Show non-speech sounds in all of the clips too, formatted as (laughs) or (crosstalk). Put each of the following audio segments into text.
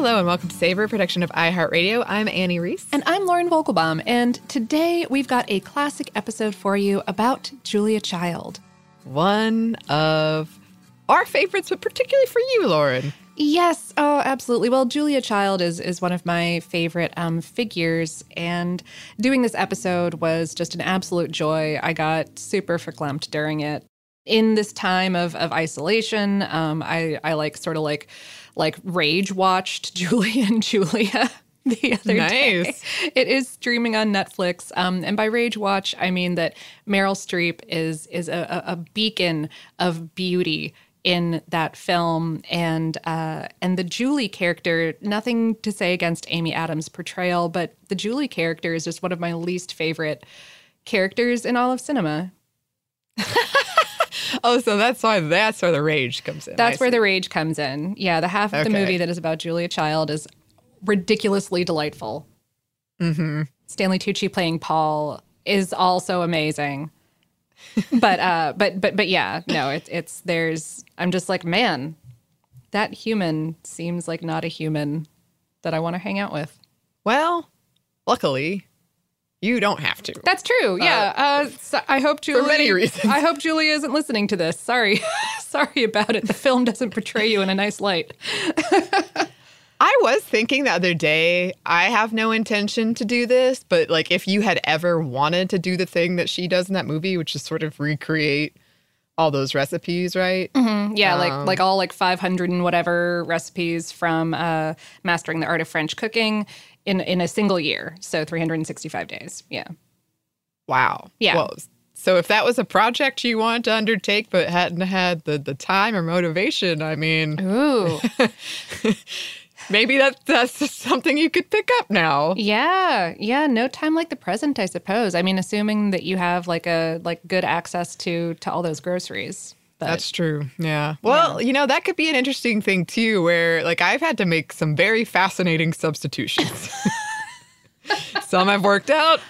Hello and welcome to Savor, production of iHeartRadio. I'm Annie Reese. And I'm Lauren Vogelbaum, and today we've got a classic episode for you about Julia Child. One of our favorites, but particularly for you, Lauren. Yes, oh, absolutely. Well, Julia Child is is one of my favorite um, figures, and doing this episode was just an absolute joy. I got super verklempt during it. In this time of of isolation, um, I I like sort of like like rage watched (laughs) Julie and Julia (laughs) the other Nice. day. It is streaming on Netflix, um, and by rage watch, I mean that Meryl Streep is is a, a a beacon of beauty in that film, and uh, and the Julie character. Nothing to say against Amy Adams' portrayal, but the Julie character is just one of my least favorite characters in all of cinema. (laughs) (laughs) Oh, so that's why that's where the rage comes in. That's I where see. the rage comes in. Yeah, the half of the movie that is about Julia Child is ridiculously delightful. Mm-hmm. Stanley Tucci playing Paul is also amazing. but uh (laughs) but but but yeah, no, it's it's there's I'm just like, man, that human seems like not a human that I want to hang out with. Well, luckily, you don't have to. That's true. Yeah. Uh, so I hope Julie. For many reasons. I hope Julie isn't listening to this. Sorry, (laughs) sorry about it. The film doesn't portray you in a nice light. (laughs) I was thinking the other day, I have no intention to do this, but like if you had ever wanted to do the thing that she does in that movie, which is sort of recreate all those recipes, right? Yeah, like Um, like all like 500 and whatever recipes from uh, mastering the art of French cooking in in a single year. So 365 days. Yeah. Wow. Yeah. Well, so if that was a project you wanted to undertake but hadn't had the, the time or motivation, I mean, Ooh. (laughs) maybe that that's something you could pick up now. yeah. Yeah. No time like the present, I suppose. I mean, assuming that you have like a like good access to to all those groceries. But That's true. Yeah. Well, you know, that could be an interesting thing too, where like I've had to make some very fascinating substitutions. (laughs) some have worked out,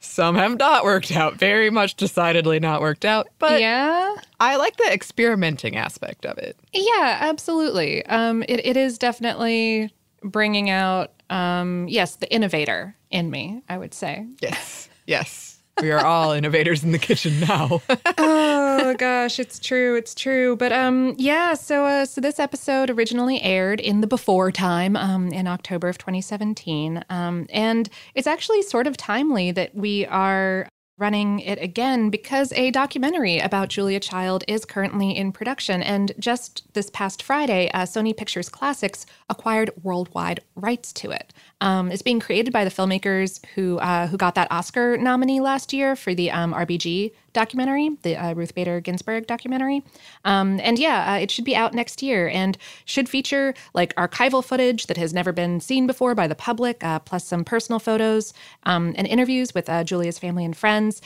some have not worked out. Very much decidedly not worked out. But yeah. I like the experimenting aspect of it. Yeah, absolutely. Um, it, it is definitely bringing out, um, yes, the innovator in me, I would say. Yes. Yes. We are all innovators in the kitchen now. (laughs) oh gosh, it's true, it's true. But um, yeah. So uh, so this episode originally aired in the before time, um, in October of 2017, um, and it's actually sort of timely that we are running it again because a documentary about Julia Child is currently in production. And just this past Friday, uh, Sony Pictures Classics acquired worldwide rights to it. Um, it's being created by the filmmakers who uh, who got that Oscar nominee last year for the um, RBG documentary, the uh, Ruth Bader Ginsburg documentary. Um, and yeah, uh, it should be out next year and should feature like archival footage that has never been seen before by the public, uh, plus some personal photos um, and interviews with uh, Julia's family and friends.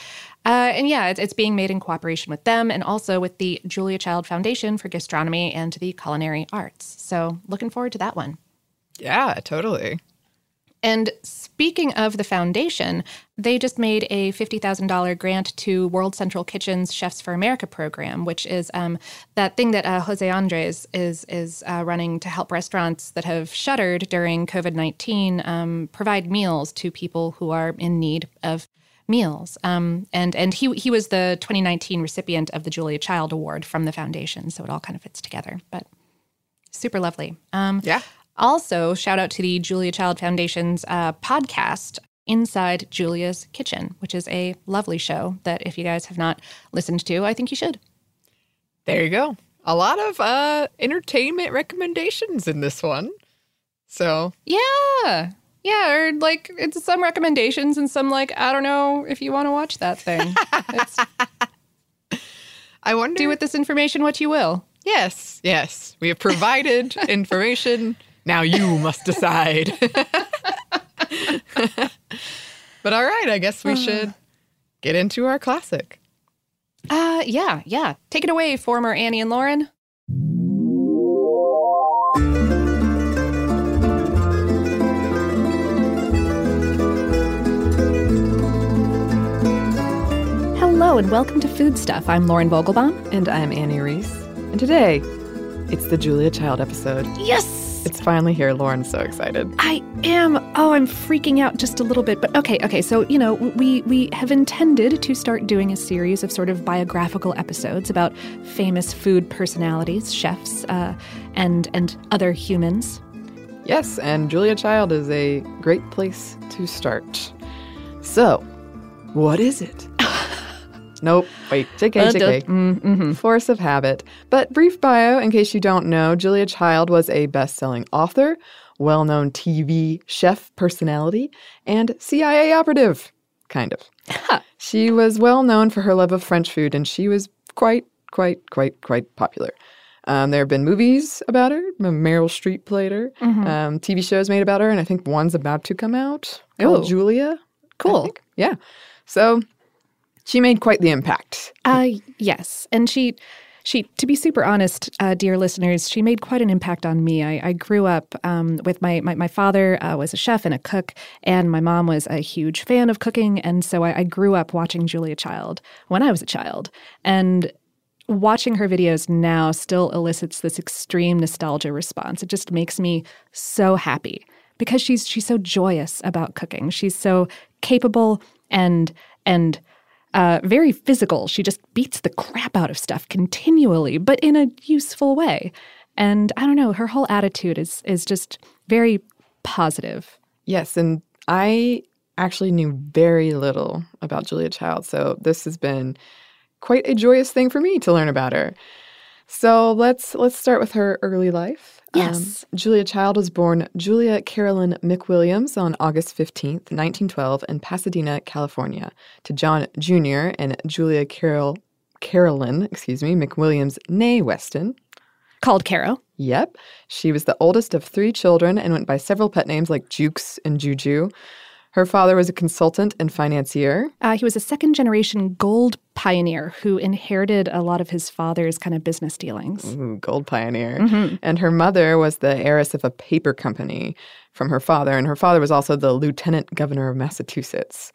Uh, and yeah, it's, it's being made in cooperation with them and also with the Julia Child Foundation for Gastronomy and the Culinary Arts. So looking forward to that one. Yeah, totally. And speaking of the foundation, they just made a $50,000 grant to World Central Kitchen's Chefs for America program, which is um, that thing that uh, Jose Andres is, is uh, running to help restaurants that have shuttered during COVID 19 um, provide meals to people who are in need of meals. Um, and and he, he was the 2019 recipient of the Julia Child Award from the foundation. So it all kind of fits together. But super lovely. Um, yeah. Also, shout out to the Julia Child Foundation's uh, podcast, Inside Julia's Kitchen, which is a lovely show that if you guys have not listened to, I think you should. There you go. A lot of uh, entertainment recommendations in this one. So, yeah. Yeah, or like it's some recommendations and some like I don't know if you want to watch that thing. (laughs) I wonder do with this information what you will. Yes, yes. We have provided (laughs) information. Now you must decide. (laughs) but all right, I guess we should get into our classic. Uh yeah, yeah. Take it away, former Annie and Lauren. Hello and welcome to Food Stuff. I'm Lauren Vogelbaum. And I'm Annie Reese. And today, it's the Julia Child episode. Yes! It's finally here. Lauren's so excited. I am. Oh, I'm freaking out just a little bit. But okay, okay. So, you know, we we have intended to start doing a series of sort of biographical episodes about famous food personalities, chefs, uh, and and other humans. Yes, and Julia Child is a great place to start. So, what is it? Nope. Wait. JK, JK. Mm-hmm. Force of habit. But brief bio, in case you don't know, Julia Child was a best selling author, well known TV chef personality, and CIA operative. Kind of. she was well known for her love of French food, and she was quite, quite, quite, quite popular. Um, there have been movies about her. Meryl Streep played her. Mm-hmm. Um, TV shows made about her, and I think one's about to come out Ooh. Julia. Cool. Yeah. So she made quite the impact. Uh, yes, and she, she, to be super honest, uh, dear listeners, she made quite an impact on me. I, I grew up um, with my my, my father uh, was a chef and a cook, and my mom was a huge fan of cooking, and so I, I grew up watching Julia Child when I was a child, and watching her videos now still elicits this extreme nostalgia response. It just makes me so happy because she's she's so joyous about cooking. She's so capable and and uh, very physical. She just beats the crap out of stuff continually, but in a useful way. And I don't know, her whole attitude is is just very positive. Yes, and I actually knew very little about Julia Child, so this has been quite a joyous thing for me to learn about her. So let's let's start with her early life. Yes. Um, Julia Child was born Julia Carolyn McWilliams on August 15th, 1912, in Pasadena, California, to John Jr. and Julia Carol Carolyn, excuse me, McWilliams née Weston. Called Caro. Yep. She was the oldest of three children and went by several pet names like Jukes and Juju. Her father was a consultant and financier. Uh, he was a second generation gold pioneer who inherited a lot of his father's kind of business dealings. Ooh, gold pioneer. Mhm. And her mother was the heiress of a paper company from her father, and her father was also the lieutenant governor of Massachusetts.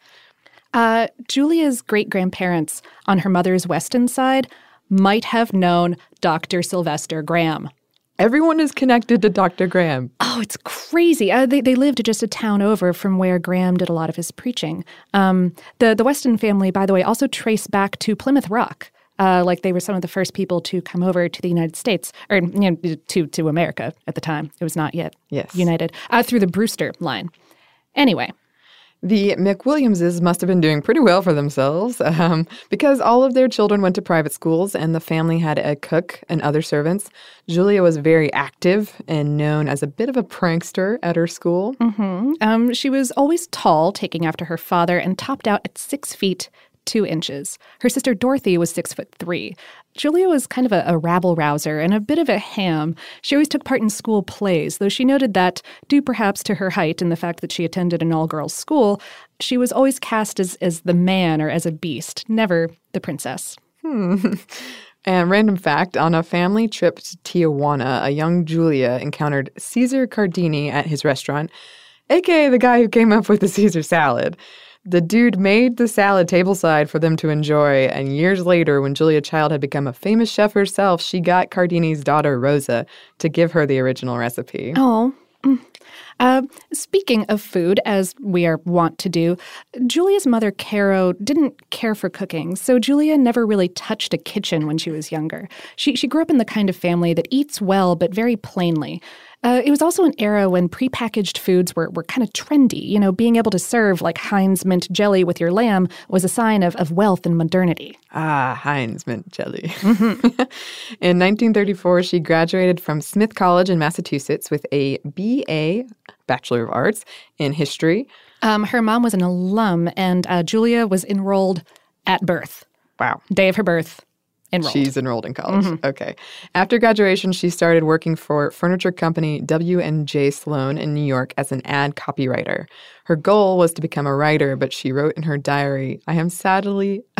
Uh, Julia's great grandparents on her mother's Weston side might have known Dr. Sylvester Graham. Everyone is connected to Dr. Graham. Oh, it's crazy. Uh, they, they lived just a town over from where Graham did a lot of his preaching. Um, the, the Weston family, by the way, also trace back to Plymouth Rock. uh, like they were some of the first people to come over to the United States, or you know, to to America at the time. It was not yet yes. united uh, through the Brewster line. Anyway, the McWilliamses must have been doing pretty well for themselves (laughs) um, because all of their children went to private schools and the family had a cook and other servants. Julia was very active and known as a bit of a prankster at her school. Mm-hmm. Um, she was always tall, taking after her father, and topped out at six feet two inches. Her sister Dorothy was six foot three. Julia was kind of a, a, rabble rouser and a bit of a ham. She always took part in school plays, though she noted that, due perhaps to her height and the fact that she attended an all girls school, she was always cast as, as the man or as a beast, never the princess. Hmm. (laughs) And random fact on a family trip to Tijuana, a young Julia encountered Caesar Cardini at his restaurant, aka the guy who came up with the Caesar salad. The dude made the salad tableside for them to enjoy, and years later, when Julia Child had become a famous chef herself, she got Cardini's daughter, Rosa, to give her the original recipe. Oh. Uh, speaking of food, as we are wont to do, Julia's mother, Caro, didn't care for cooking, so Julia never really touched a kitchen when she was younger. She, she grew up in the kind of family that eats well but very plainly. Uh, it was also an era when prepackaged foods were, were kind of trendy. You know, being able to serve like Heinz mint jelly with your lamb was a sign of, of wealth and modernity. Ah, Heinz mint jelly. Mm-hmm. (laughs) in 1934, she graduated from Smith College in Massachusetts with a BA, Bachelor of Arts, in history. Um, her mom was an alum, and uh, Julia was enrolled at birth. Wow. Day of her birth enrolled. She's enrolled in college. Mm-hmm. Okay. After graduation, she started working for furniture company W&J Sloane in New York as an ad copywriter. Her goal was to become a writer, but she wrote in her diary, "I am sadly (laughs)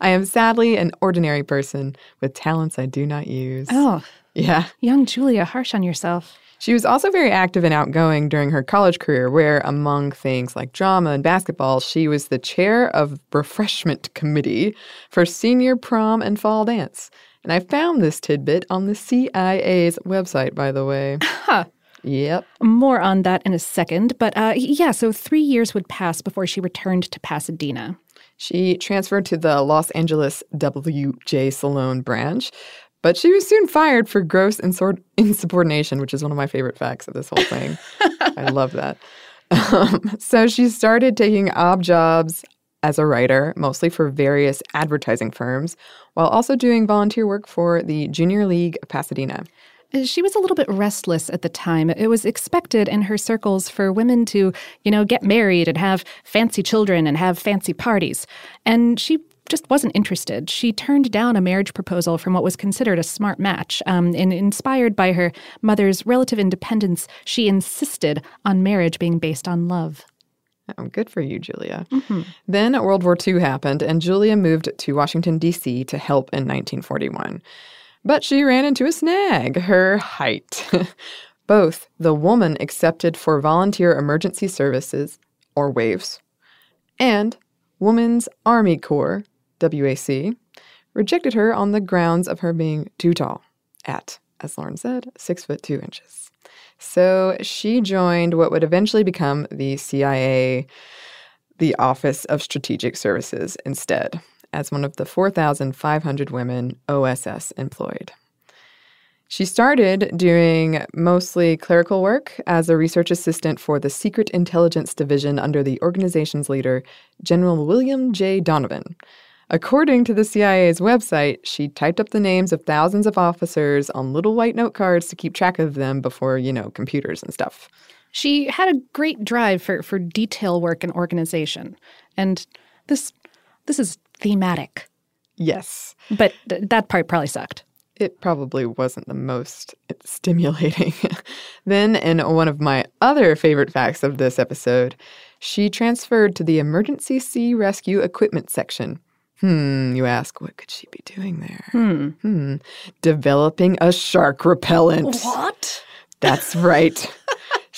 I am sadly an ordinary person with talents I do not use." Oh. Yeah. Young Julia, harsh on yourself. She was also very active and outgoing during her college career, where, among things like drama and basketball, she was the chair of refreshment committee for senior prom and fall dance. And I found this tidbit on the CIA's website, by the way. Huh. Yep. More on that in a second. But uh, yeah, so three years would pass before she returned to Pasadena. She transferred to the Los Angeles W.J. Sloane branch, but she was soon fired for gross insubordination, which is one of my favorite facts of this whole thing. I (laughs) love that. Um, so she started taking odd jobs as a writer, mostly for various advertising firms, while also doing volunteer work for the Junior League of Pasadena. She was a little bit restless at the time. It was expected in her circles for women to, you know, get married and have fancy children and have fancy parties. And she just wasn't interested. She turned down a marriage proposal from what was considered a smart match. Um, and inspired by her mother's relative independence, she insisted on marriage being based on love. Oh, good for you, Julia. Mm-hmm. Then World War II happened, and Julia moved to Washington, D.C. to help in 1941. But she ran into a snag her height. (laughs) Both the woman accepted for volunteer emergency services, or WAVES, and Women's Army Corps, WAC, rejected her on the grounds of her being too tall, at, as Lauren said, six foot two inches. So she joined what would eventually become the CIA, the Office of Strategic Services, instead, as one of the 4,500 women OSS employed. She started doing mostly clerical work as a research assistant for the Secret Intelligence Division under the organization's leader, General William J. Donovan. According to the CIA's website, she typed up the names of thousands of officers on little white note cards to keep track of them before, you know, computers and stuff. She had a great drive for, for detail work and organization. And this this is thematic. Yes. But th- that part probably sucked. It probably wasn't the most stimulating. (laughs) then, in one of my other favorite facts of this episode, she transferred to the Emergency Sea Rescue Equipment section Hmm, you ask, what could she be doing there? Hmm. Hmm. Developing a shark repellent. What? That's right.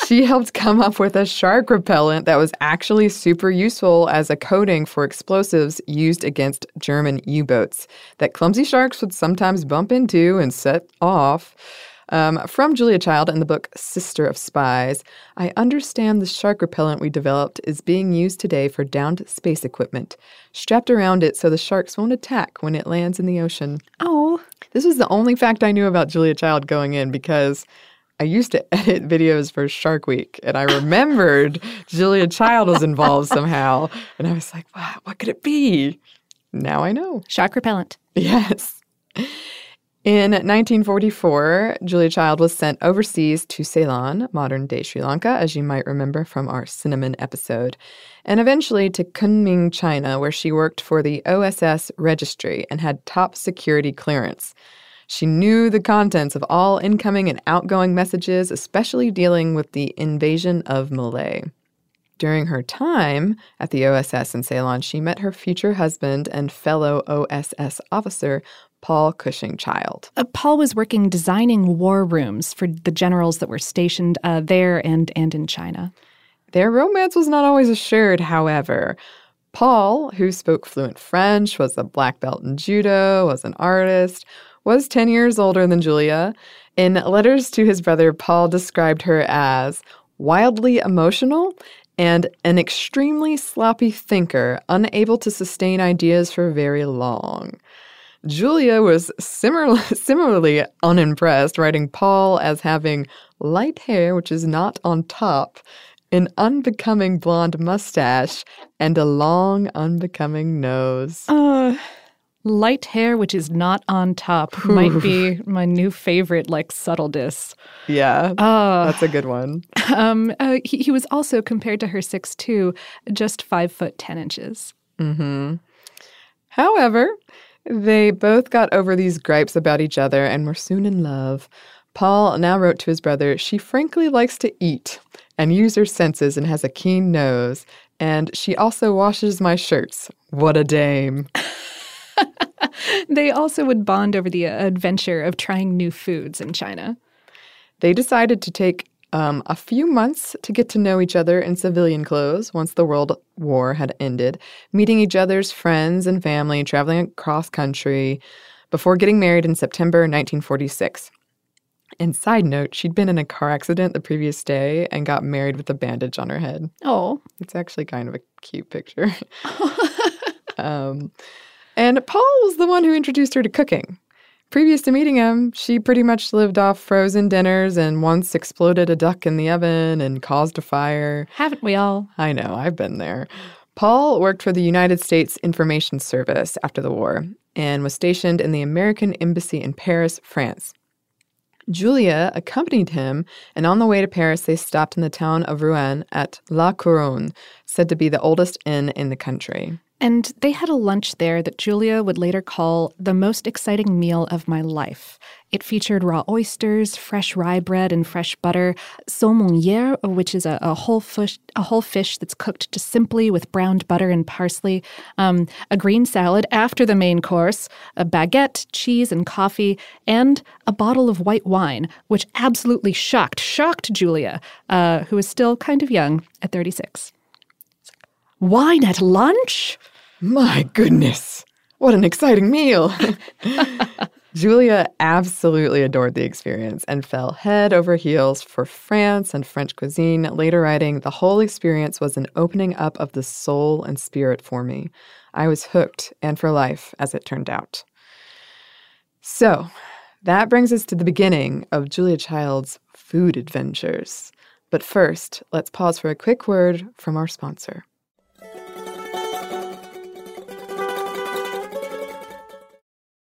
she helped come up with a shark repellent that was actually super useful as a coating for explosives used against German U boats that clumsy sharks would sometimes bump into and set off. Um, from Julia Child in the book Sister of Spies, I understand the shark repellent we developed is being used today for downed space equipment, strapped around it so the sharks won't attack when it lands in the ocean. Oh. This was the only fact I knew about Julia Child going in because I used to (laughs) edit videos for Shark Week and I remembered (laughs) Julia Child was involved somehow. And I was like, wow, what could it be? Now I know. Shark repellent. Yes. In 1944, Julia Child was sent overseas to Ceylon, modern day Sri Lanka, as you might remember from our cinnamon episode, and eventually to Kunming, China, where she worked for the OSS registry and had top security clearance. She knew the contents of all incoming and outgoing messages, especially dealing with the invasion of Malay. During her time at the OSS in Ceylon, she met her future husband and fellow OSS officer, Paul Cushing Child. Uh, Paul was working designing war rooms for the generals that were stationed uh, there and, and in China. Their romance was not always assured, however. Paul, who spoke fluent French, was a black belt in judo, was an artist, was 10 years older than Julia. In letters to his brother, Paul described her as wildly emotional and an extremely sloppy thinker, unable to sustain ideas for very long. Julia was similar, (laughs) similarly unimpressed, writing Paul as having light hair, which is not on top, an unbecoming blonde mustache, and a long, unbecoming nose. Uh, light hair, which is not on top, might be my new favorite, like subtle diss. Yeah, uh, that's a good one. Um, uh, he, he, was also compared to her six two, just five foot ten inches. Mm-hmm. However, they both got over these gripes about each other and were soon in love. Paul now wrote to his brother, She frankly likes to eat and use her senses and has a keen nose. And she also washes my shirts. What a dame. (laughs) they also would bond over the uh, adventure of trying new foods in China. They decided to take um, a few months to get to know each other in civilian clothes once the World War had ended, meeting each other's friends and family, traveling across country, before getting married in September 1946. And side note, she'd been in a car accident the previous day and got married with a bandage on her head. Oh. It's actually kind of a cute picture. (laughs) um, and Paul was the one who introduced her to cooking. Previous to meeting him, she pretty much lived off frozen dinners and once exploded a duck in the oven and caused a fire. Haven't we all? I know, I've been there. Paul worked for the United States Information Service after the war and was stationed in the American Embassy in Paris, France. Julia accompanied him, and on the way to Paris, they stopped in the town of Rouen at La Couronne, said to be the oldest inn in the country. And they had a lunch there that Julia would later call the most exciting meal of my life. It featured raw oysters, fresh rye bread, and fresh butter, sole meunière, which is a, a, whole fish, a whole fish that's cooked just simply with browned butter and parsley, um, a green salad after the main course, a baguette, cheese, and coffee, and a bottle of white wine, which absolutely shocked, shocked Julia, uh, who was still kind of young at 36. Wine at lunch? My goodness, what an exciting meal! (laughs) Julia absolutely adored the experience and fell head over heels for France and French cuisine, later writing, The whole experience was an opening up of the soul and spirit for me. I was hooked, and for life, as it turned out. So, that brings us to the beginning of Julia Child's food adventures. But first, let's pause for a quick word from our sponsor.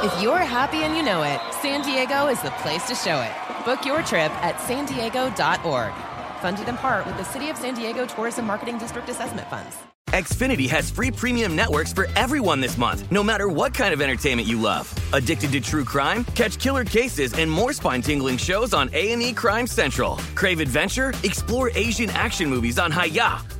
If you're happy and you know it, San Diego is the place to show it. Book your trip at san diego.org. Funded in part with the City of San Diego Tourism Marketing District Assessment Funds. Xfinity has free premium networks for everyone this month, no matter what kind of entertainment you love. Addicted to true crime? Catch killer cases and more spine-tingling shows on A&E Crime Central. Crave adventure? Explore Asian action movies on Hi-YAH.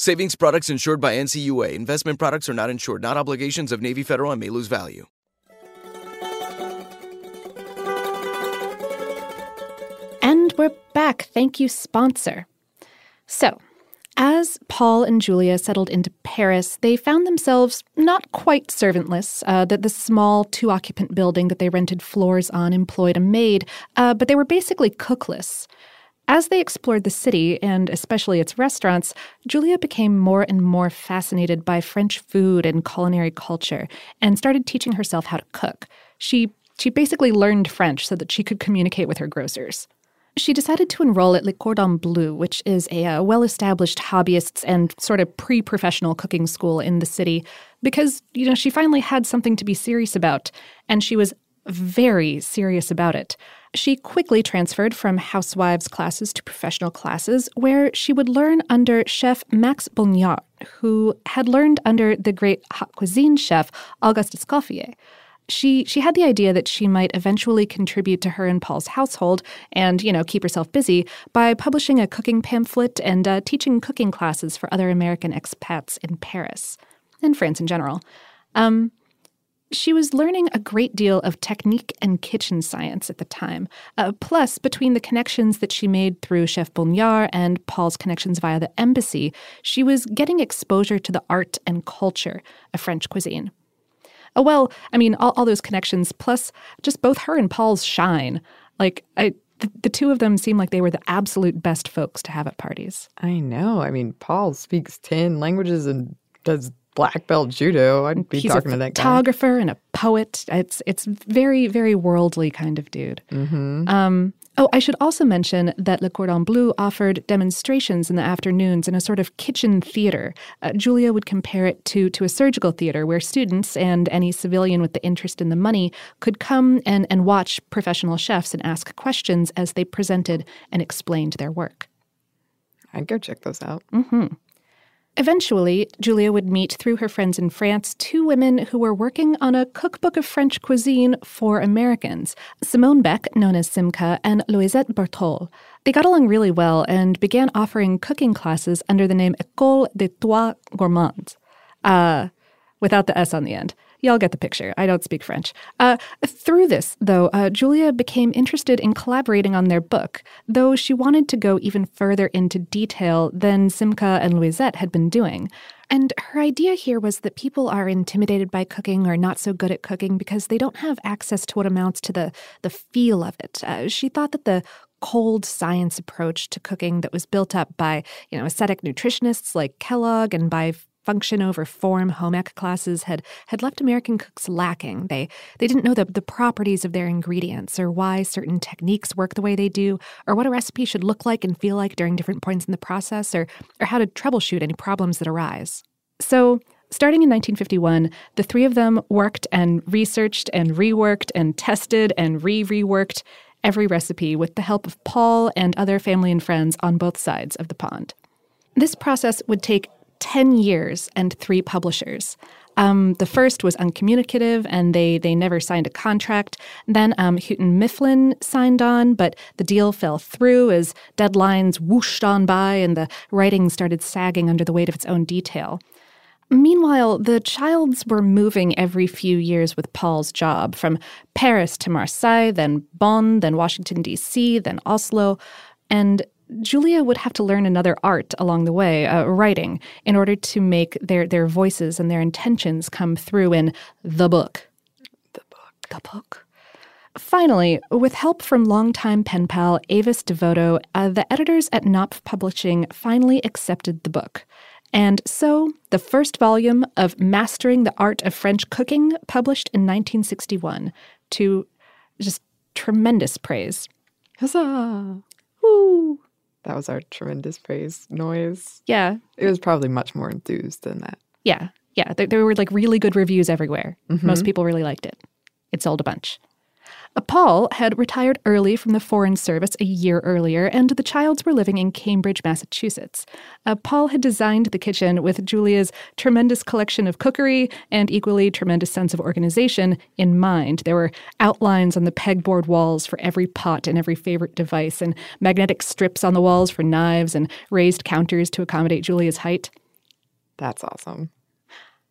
Savings products insured by NCUA. Investment products are not insured, not obligations of Navy Federal and may lose value. And we're back. Thank you, sponsor. So, as Paul and Julia settled into Paris, they found themselves not quite servantless. Uh, that the small two occupant building that they rented floors on employed a maid, uh, but they were basically cookless. As they explored the city, and especially its restaurants, Julia became more and more fascinated by French food and culinary culture and started teaching herself how to cook. She, she basically learned French so that she could communicate with her grocers. She decided to enroll at Le Cordon Bleu, which is a uh, well established hobbyists and sort of pre professional cooking school in the city, because, you know, she finally had something to be serious about, and she was very serious about it. She quickly transferred from housewives classes to professional classes, where she would learn under chef Max Bugnard, who had learned under the great haute cuisine chef Auguste Escoffier. She she had the idea that she might eventually contribute to her and Paul's household and, you know, keep herself busy by publishing a cooking pamphlet and uh, teaching cooking classes for other American expats in Paris and France in general. Um, she was learning a great deal of technique and kitchen science at the time. Uh, plus, between the connections that she made through Chef Bugnard and Paul's connections via the embassy, she was getting exposure to the art and culture of French cuisine. Oh, well, I mean, all, all those connections, plus just both her and Paul's shine. Like, I, the, the two of them seem like they were the absolute best folks to have at parties. I know. I mean, Paul speaks 10 languages and does black belt judo. I'd be He's talking to that guy. photographer and a poet. It's it's very very worldly kind of dude. Mm-hmm. Um, oh, I should also mention that Le Cordon Bleu offered demonstrations in the afternoons in a sort of kitchen theater. Uh, Julia would compare it to to a surgical theater where students and any civilian with the interest in the money could come and and watch professional chefs and ask questions as they presented and explained their work. I'd go check those out. Mm-hmm. Eventually, Julia would meet through her friends in France two women who were working on a cookbook of French cuisine for Americans Simone Beck, known as Simca, and Louisette Bertholle. They got along really well and began offering cooking classes under the name École des Trois Gourmands, uh, without the S on the end. Y'all get the picture. I don't speak French. Uh, through this, though, uh, Julia became interested in collaborating on their book, though she wanted to go even further into detail than Simca and Louisette had been doing. And her idea here was that people are intimidated by cooking or not so good at cooking because they don't have access to what amounts to the, the feel of it. Uh, she thought that the cold science approach to cooking that was built up by, you know, ascetic nutritionists like Kellogg and by function over form home ec classes had had left American cooks lacking. They they didn't know the, the properties of their ingredients or why certain techniques work the way they do, or what a recipe should look like and feel like during different points in the process, or or how to troubleshoot any problems that arise. So Starting in 1951, the three of them worked and researched and reworked and tested and re reworked every recipe with the help of Paul and other family and friends on both sides of the pond. This process would take 10 years and three publishers. Um, the first was uncommunicative, and they they never signed a contract. Then um, Houghton Mifflin signed on, but the deal fell through as deadlines whooshed on by, and the writing started sagging under the weight of its own detail. Meanwhile, the Childs were moving every few years with Paul's job, from Paris to Marseille, then Bonn, then Washington, D.C., then Oslo. And Julia would have to learn another art along the way, uh, writing, in order to make their, their voices and their intentions come through in the book. The book. The book. Finally, with help from longtime pen pal Avis Devoto, uh, the editors at Knopf Publishing finally accepted the book. And so, the first volume of Mastering the Art of French Cooking, published in 1961, to just tremendous praise. Huzzah! Woo! That was our tremendous praise noise. Yeah. It was probably much more enthused than that. Yeah. Yeah. There, there were like really good reviews everywhere. Mhm. Most people really liked it. It sold a bunch. Paul had retired early from the Foreign Service a year earlier, and the Childs were living in Cambridge, Massachusetts. Uh, Paul had designed the kitchen with Julia's tremendous collection of cookery and equally tremendous sense of organization in mind. There were outlines on the pegboard walls for every pot and every favorite device, and magnetic strips on the walls for knives, and raised counters to accommodate Julia's height. That's awesome.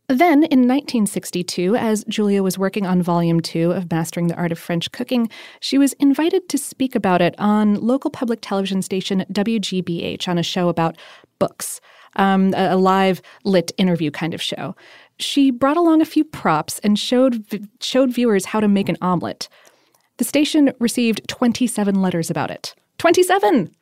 Then, in 1962, as Julia was working on Volume 2 of Mastering the Art of French Cooking, she was invited to speak about it on local public television station WGBH on a show about books, um, a, live lit interview kind of show. She brought along a few props and showed, showed viewers how to make an omelet. The station received 27 letters about it. 27!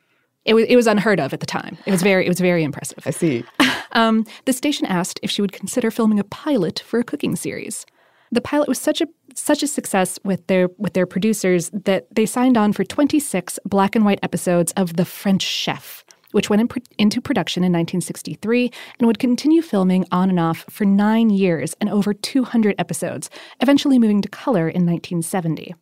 It was, it was unheard of at the time. It was very, it was very impressive. I see. (laughs) Um, the station asked if she would consider filming a pilot for a cooking series. The pilot was such a such a success with their with their producers that they signed on for 26 black and white episodes of The French Chef, which went in pro- into production in 1963 and would continue filming on and off for 9 years and over 200 episodes, eventually moving to color in 1970.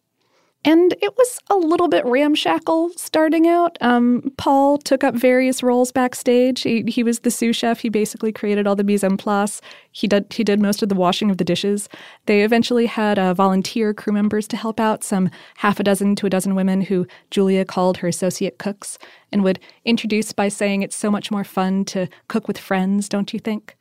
And it was a little bit ramshackle starting out. Um, Paul took up various roles backstage. He, he was the sous chef. He basically created all the mise en place. He did he did most of the washing of the dishes. They eventually had uh, volunteer crew members to help out, some half a dozen to a dozen women who Julia called her associate cooks, and would introduce by saying, "It's so much more fun to cook with friends, don't you think?"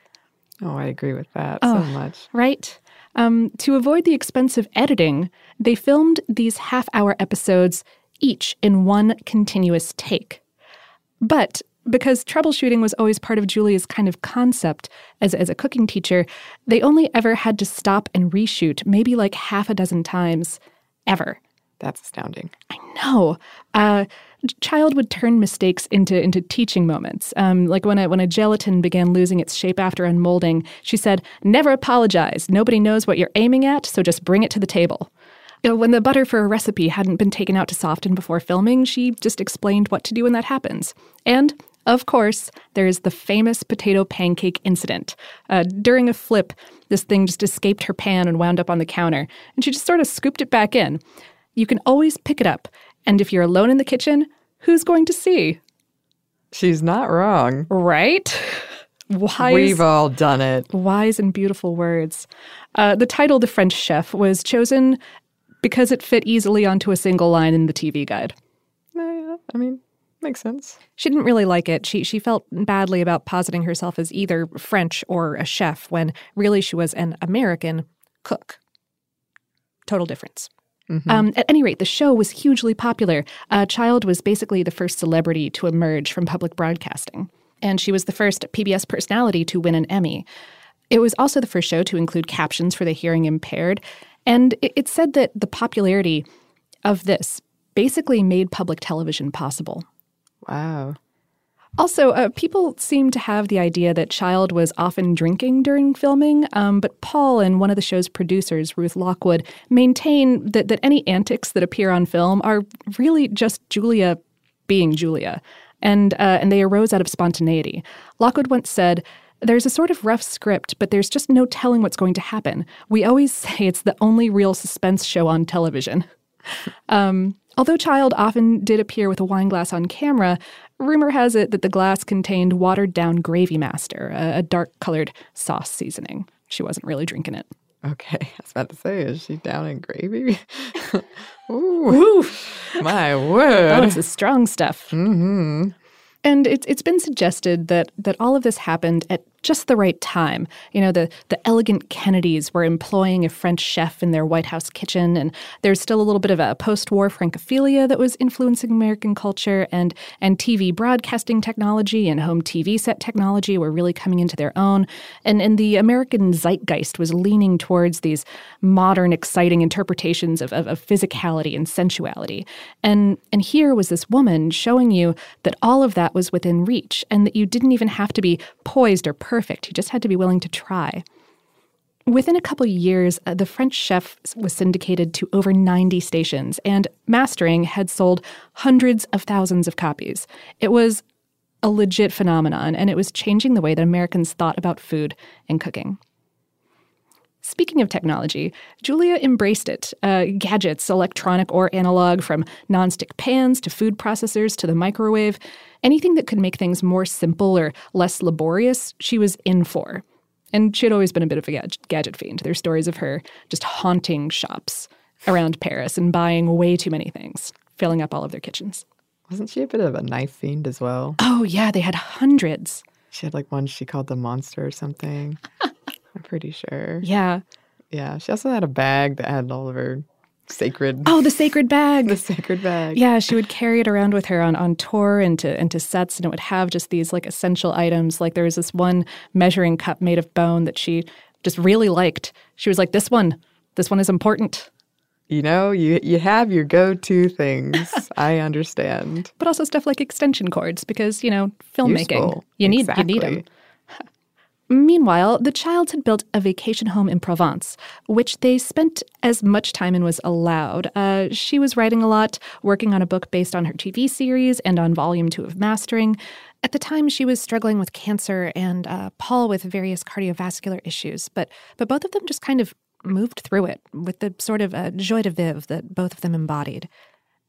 Oh, I agree with that Oh, so much. Right? Um, to avoid the expense of editing, they filmed these half hour episodes each in one continuous take. But because troubleshooting was always part of Julia's kind of concept as, as a cooking teacher, they only ever had to stop and reshoot maybe like half a dozen times ever. That's astounding. I know. uh, Child would turn mistakes into into teaching moments. Um, like when a, when a gelatin began losing its shape after unmolding, she said, "Never apologize. Nobody knows what you're aiming at, so just bring it to the table." When the butter for a recipe hadn't been taken out to soften before filming, she just explained what to do when that happens. And of course, there's the famous potato pancake incident. Uh, during a flip, this thing just escaped her pan and wound up on the counter, and she just sort of scooped it back in. You can always pick it up, and if you're alone in the kitchen, who's going to see? She's not wrong. Right? (laughs) Wise, We've all done it. wise and beautiful words. Uh, the title The French Chef was chosen because it fit easily onto a single line in the TV guide. Yeah, I mean, makes sense. She didn't really like it. She she felt badly about positing herself as either French or a chef when really she was an American cook. Total difference. Mhm. Um, at any rate, the show was hugely popular. Uh, Child was basically the first celebrity to emerge from public broadcasting, and she was the first PBS personality to win an Emmy. It was also the first show to include captions for the hearing impaired, and it, it said that the popularity of this basically made public television possible. Wow. Also, uh, people seem to have the idea that Child was often drinking during filming, um, but Paul and one of the show's producers, Ruth Lockwood, maintain that, that any antics that appear on film are really just Julia being Julia, and, uh, and they arose out of spontaneity. Lockwood once said, there's a sort of rough script, but there's just no telling what's going to happen. We always (laughs) say it's the only real suspense show on television. (laughs) Um, although Child often did appear with a wine glass on camera, rumor has it that the glass contained watered down Gravy Master, a, a dark colored sauce seasoning. she wasn't really drinking it. Okay, (laughs) I was about to say, is she down in gravy? (laughs) Ooh, my (laughs) word! Oh, the strong stuff. Mm-hmm. And it's it's been suggested that that all of this happened at just the right time. You know, the the elegant Kennedys were employing a French chef in their White House kitchen, and there's still a little bit of a post-war francophilia that was influencing American culture, and and TV broadcasting technology and home TV set technology were really coming into their own, and and the American zeitgeist was leaning towards these modern, exciting interpretations of, of, of physicality and sensuality, and and here was this woman showing you that all of that was within reach, and that you didn't even have to be poised or. You just had to be willing to try. Within a couple years, uh, the French chef was syndicated to over 90 stations, and Mastering had sold hundreds of thousands of copies. It was a legit phenomenon, and it was changing the way that Americans thought about food and cooking. Speaking of technology, Julia embraced it. Uh, gadgets, electronic or analog, from nonstick pans to food processors to the microwave, anything that could make things more simple or less laborious, she was in for. And she had always been a bit of a gadget fiend. There's stories of her just haunting shops around Paris and buying way too many things, filling up all of their kitchens. Wasn't she a bit of a knife fiend as well? Oh, yeah, they had hundreds. She had like one she called the monster or something. (laughs) I'm pretty sure. Yeah. Yeah. She also had a bag that had all of her sacred. Oh, the sacred bag. (laughs) the sacred bag. Yeah, she would carry it around with her on, on tour and to, and to sets, and it would have just these like essential items. Like there was this one measuring cup made of bone that she just really liked. She was like, this one, this one is important. You know, you you have your go-to things. (laughs) I understand. But also stuff like extension cords because, you know, filmmaking. Useful. You need exactly. you need them. Meanwhile, the Childs had built a vacation home in Provence, which they spent as much time in was allowed. Uh, she was writing a lot, working on a book based on her TV series and on volume two of Mastering. At the time, she was struggling with cancer and uh, Paul with various cardiovascular issues, but but both of them just kind of moved through it with the sort of uh, joie de vivre that both of them embodied.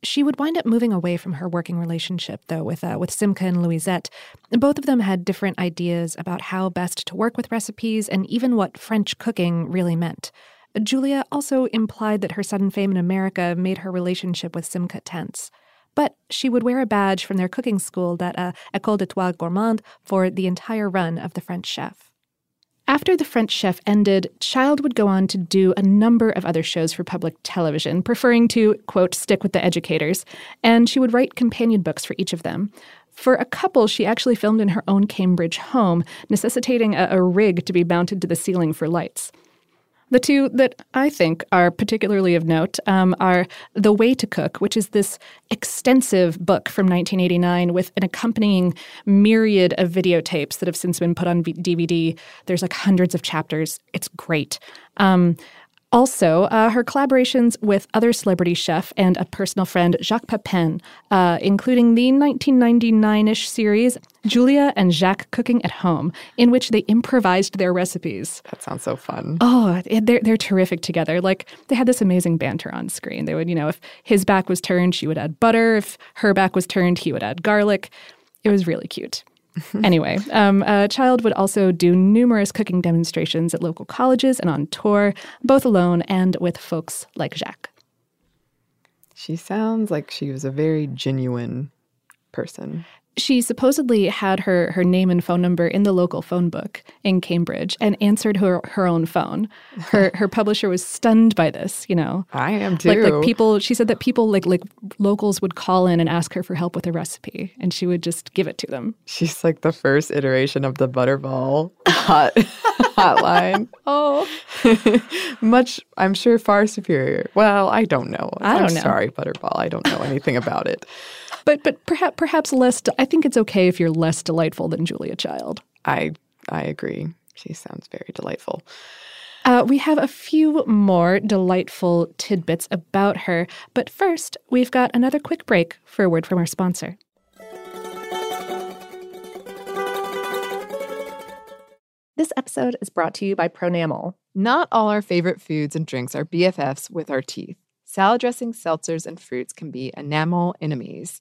She would wind up moving away from her working relationship, though, with uh, with Simca and Louisette. Both of them had different ideas about how best to work with recipes and even what French cooking really meant. Julia also implied that her sudden fame in America made her relationship with Simca tense. But she would wear a badge from their cooking school, that uh, École des Trois Gourmandes, for the entire run of The French Chef. After The French Chef ended, Child would go on to do a number of other shows for public television, preferring to, quote, stick with the educators, and she would write companion books for each of them. For a couple, she actually filmed in her own Cambridge home, necessitating a, a rig to be mounted to the ceiling for lights. The two that I think are particularly of note um, are The Way to Cook, which is this extensive book from 1989 with an accompanying myriad of videotapes that have since been put on DVD. There's like hundreds of chapters. It's great. Um, also, uh, her collaborations with other celebrity chef and a personal friend, Jacques Pepin, uh, including the 1999 ish series Julia and Jacques Cooking at Home, in which they improvised their recipes. That sounds so fun. Oh, they're, they're terrific together. Like, they had this amazing banter on screen. They would, you know, if his back was turned, she would add butter. If her back was turned, he would add garlic. It was really cute. (laughs) anyway, um, uh, Child would also do numerous cooking demonstrations at local colleges and on tour, both alone and with folks like Jacques. She sounds like she was a very genuine person she supposedly had her her name and phone number in the local phone book in Cambridge and answered her her own phone. Her (laughs) her publisher was stunned by this, you know. I am too. Like like people she said that people like like locals would call in and ask her for help with a recipe and she would just give it to them. She's like the first iteration of the butterball hot (laughs) hotline. (laughs) oh. Much I'm sure far superior. Well, I don't know. I don't I'm know. sorry, Butterball. I don't know anything about it but but perhaps perhaps less. I think it's okay if you're less delightful than Julia Child. I I agree. She sounds very delightful. Uh, we have a few more delightful tidbits about her, but first, we've got another quick break for a word from our sponsor. This episode is brought to you by Pronamel. Not all our favorite foods and drinks are BFFs with our teeth. salad dressings, seltzers, and fruits can be enamel enemies.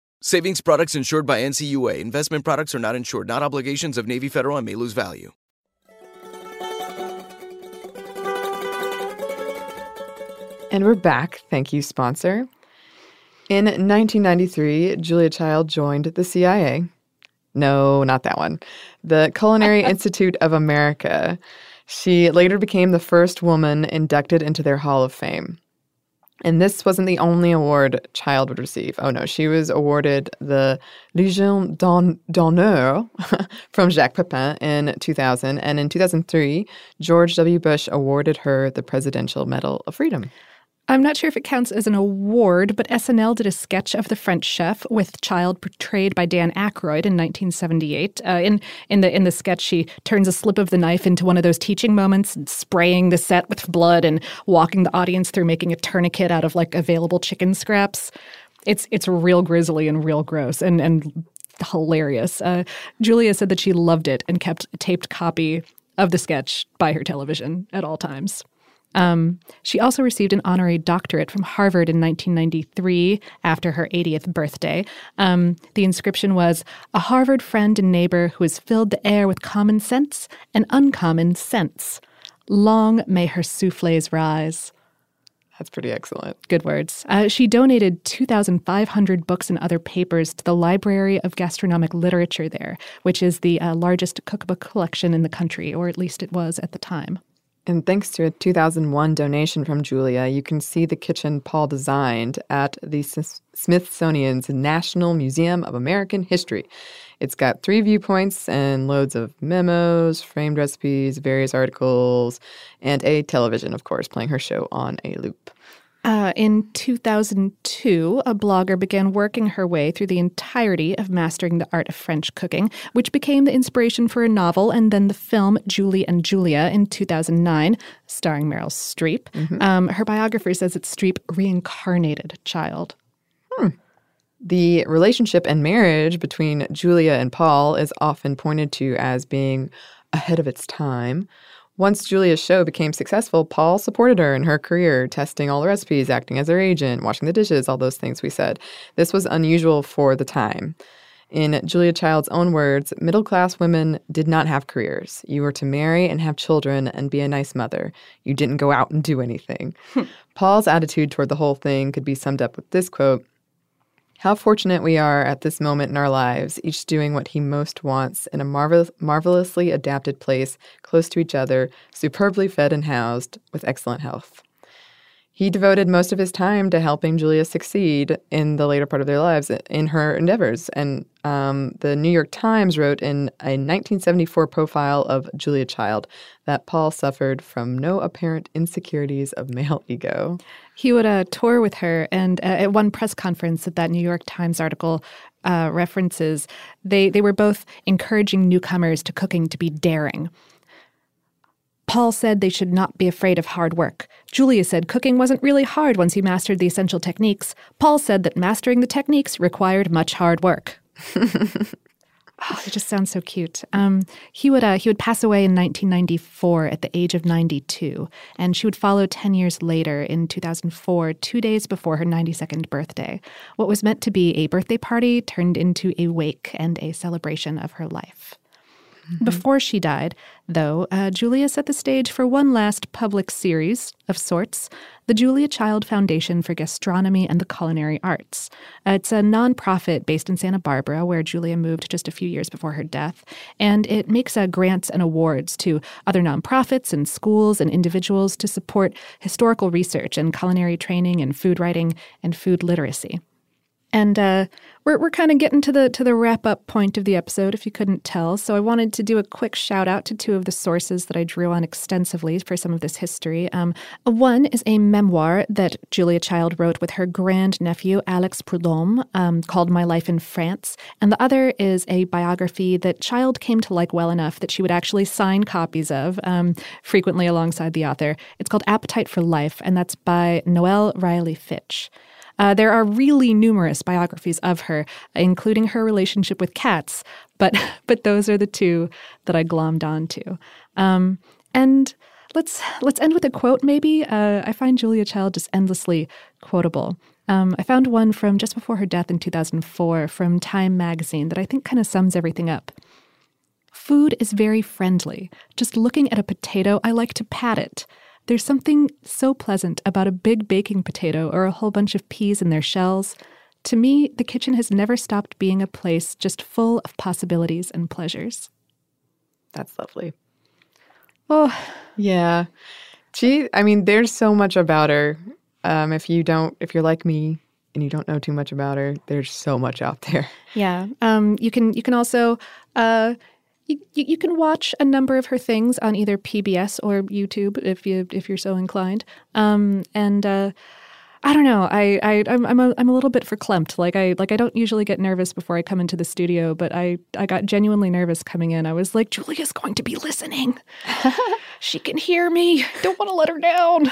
Savings products insured by NCUA. Investment products are not insured, not obligations of Navy Federal and may lose value. And we're back. Thank you, sponsor. In 1993, Julia Child joined the CIA. No, not that one. The Culinary (laughs) Institute of America. She later became the first woman inducted into their Hall of Fame. And this wasn't the only award Child would receive. Oh no, she was awarded the Légion d'honneur (laughs) from Jacques Pepin in 2000. And in 2003, George W. Bush awarded her the Presidential Medal of Freedom. I'm not sure if it counts as an award, but SNL did a sketch of the French chef with Child portrayed by Dan Aykroyd in 1978. Uh, in in the in the sketch, she turns a slip of the knife into one of those teaching moments, spraying the set with blood and walking the audience through making a tourniquet out of like available chicken scraps. It's it's real grisly and real gross and and hilarious. Uh, Julia said that she loved it and kept a taped copy of the sketch by her television at all times. Um, she also received an honorary doctorate from Harvard in 1993 after her 80th birthday. Um, the inscription was A Harvard friend and neighbor who has filled the air with common sense and uncommon sense. Long may her souffles rise. That's pretty excellent. Good words. Uh, she donated 2,500 books and other papers to the Library of Gastronomic Literature there, which is the uh, largest cookbook collection in the country, or at least it was at the time. And thanks to a 2001 donation from Julia, you can see the kitchen Paul designed at the Smithsonian's National Museum of American History. It's got three viewpoints and loads of memos, framed recipes, various articles, and a television, of course, playing her show on a loop. Uh, in 2002, a blogger began working her way through the entirety of Mastering the Art of French Cooking, which became the inspiration for a novel and then the film Julie and Julia in 2009, starring Meryl Streep. Mm-hmm. Um, her biographer says it's Streep reincarnated Child. Hmm. The relationship and marriage between Julia and Paul is often pointed to as being ahead of its time. Once Julia's show became successful, Paul supported her in her career, testing all the recipes, acting as her agent, washing the dishes, all those things we said. This was unusual for the time. In Julia Child's own words, middle class women did not have careers. You were to marry and have children and be a nice mother. You didn't go out and do anything. Hmm. Paul's attitude toward the whole thing could be summed up with this quote how fortunate we are at this moment in our lives, each doing what he most wants in a marvel- marvelously adapted place, close to each other, superbly fed and housed, with excellent health. He devoted most of his time to helping Julia succeed in the later part of their lives in her endeavors. And um, the New York Times wrote in a 1974 profile of Julia Child that Paul suffered from no apparent insecurities of male (laughs) ego. He would uh, tour with her, and uh, at one press conference that that New York Times article uh, references, they they were both encouraging newcomers to cooking to be daring. Paul said they should not be afraid of hard work. Julia said cooking wasn't really hard once you mastered the essential techniques. Paul said that mastering the techniques required much hard work. (laughs) oh, it just sounds so cute. Um, he would uh, he would pass away in 1994 at the age of 92, and she would follow 10 years later in 2004, two days before her 92nd birthday. What was meant to be a birthday party turned into a wake and a celebration of her life. Mm-hmm. Before she died, though, uh, Julia set the stage for one last public series of sorts the Julia Child Foundation for Gastronomy and the Culinary Arts. Uh, it's a nonprofit based in Santa Barbara, where Julia moved just a few years before her death, and it makes uh, grants and awards to other nonprofits and schools and individuals to support historical research and culinary training and food writing and food literacy. And uh, we're we're kind of getting to the to the wrap up point of the episode, if you couldn't tell. So I wanted to do a quick shout out to two of the sources that I drew on extensively for some of this history. Um, one is a memoir that Julia Child wrote with her grand nephew Alex Prudhomme, um, called "My Life in France," and the other is a biography that Child came to like well enough that she would actually sign copies of, um, frequently alongside the author. It's called "Appetite for Life," and that's by Noël Riley Fitch. Uh, there are really numerous biographies of her, including her relationship with cats, but (laughs) but those are the two that I glommed onto. Um, and let's let's end with a quote. Maybe uh, I find Julia Child just endlessly quotable. Um, I found one from just before her death in 2004 from Time magazine that I think kind of sums everything up. Food is very friendly. Just looking at a potato, I like to pat it. There's something so pleasant about a big baking potato or a whole bunch of peas in their shells. To me, the kitchen has never stopped being a place just full of possibilities and pleasures. That's lovely. Oh, yeah. Gee, I mean, there's so much about her. Um, if you don't, if you're like me and you don't know too much about her, there's so much out there. Yeah. Um, you can, you can also, uh, you, you can watch a number of her things on either PBS or YouTube if you if you're so inclined. Um, and uh, I don't know. I, I I'm I'm a, I'm a little bit verklempt. Like I like I don't usually get nervous before I come into the studio, but I I got genuinely nervous coming in. I was like, Julia's going to be listening. (laughs) she can hear me. Don't want to let her down.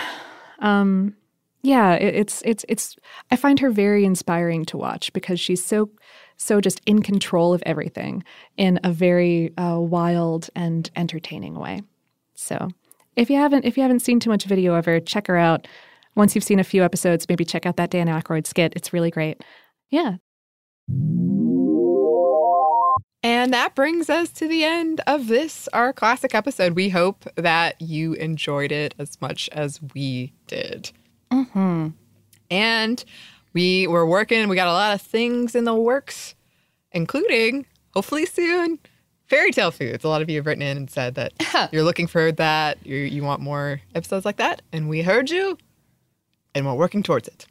Um, yeah, it, it's it's it's. I find her very inspiring to watch because she's so so just in control of everything in a very uh, wild and entertaining way. So if you haven't if you haven't seen too much video of her, check her out. Once you've seen a few episodes, maybe check out that Dan Aykroyd skit. It's really great. Yeah. And that brings us to the end of this, our classic episode. We hope that you enjoyed it as much as we did. Mm-hmm. And we were working, we got a lot of things in the works, including, hopefully soon, fairy tale foods. A lot of you have written in and said that (laughs) you're looking for that, you you want more episodes like that, and we heard you, and we're working towards it.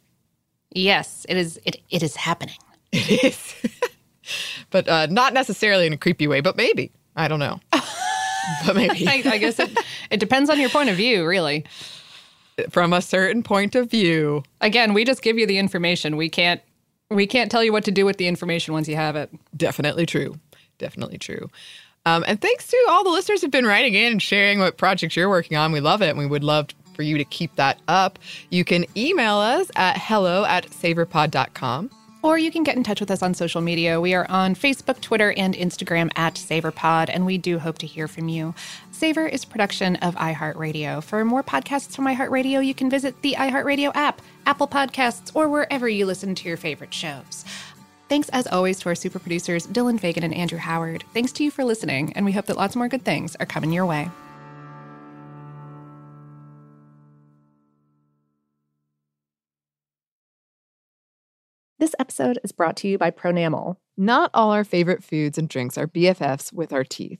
Yes, it is. It it is happening. (laughs) It is, (laughs) but uh, not necessarily in a creepy way, but maybe I don't know. but maybe I, I guess it it depends on your point of view, really from a certain point of view. Again, we just give you the information. We can't we can't tell you what to do with the information once you have it. Definitely true. Definitely true. Um, and thanks to all the listeners who've been writing in and sharing what projects you're working on. We love it, and we would love for you to keep that up. You can email us at hello at savorpod.com. Or you can get in touch with us on social media. We are on Facebook, Twitter, and Instagram at SavorPod, and we do hope to hear from you. Savor is production of iHeartRadio. For more podcasts from iHeartRadio, you can visit the iHeartRadio app, Apple Podcasts, or wherever you listen to your favorite shows. Thanks as always to our super producers, Dylan Fagan and Andrew Howard. Thanks to you for listening, and we hope that lots more good things are coming your way. This episode is brought to you by Pronamel. Not all our favorite foods and drinks are BFFs with our teeth.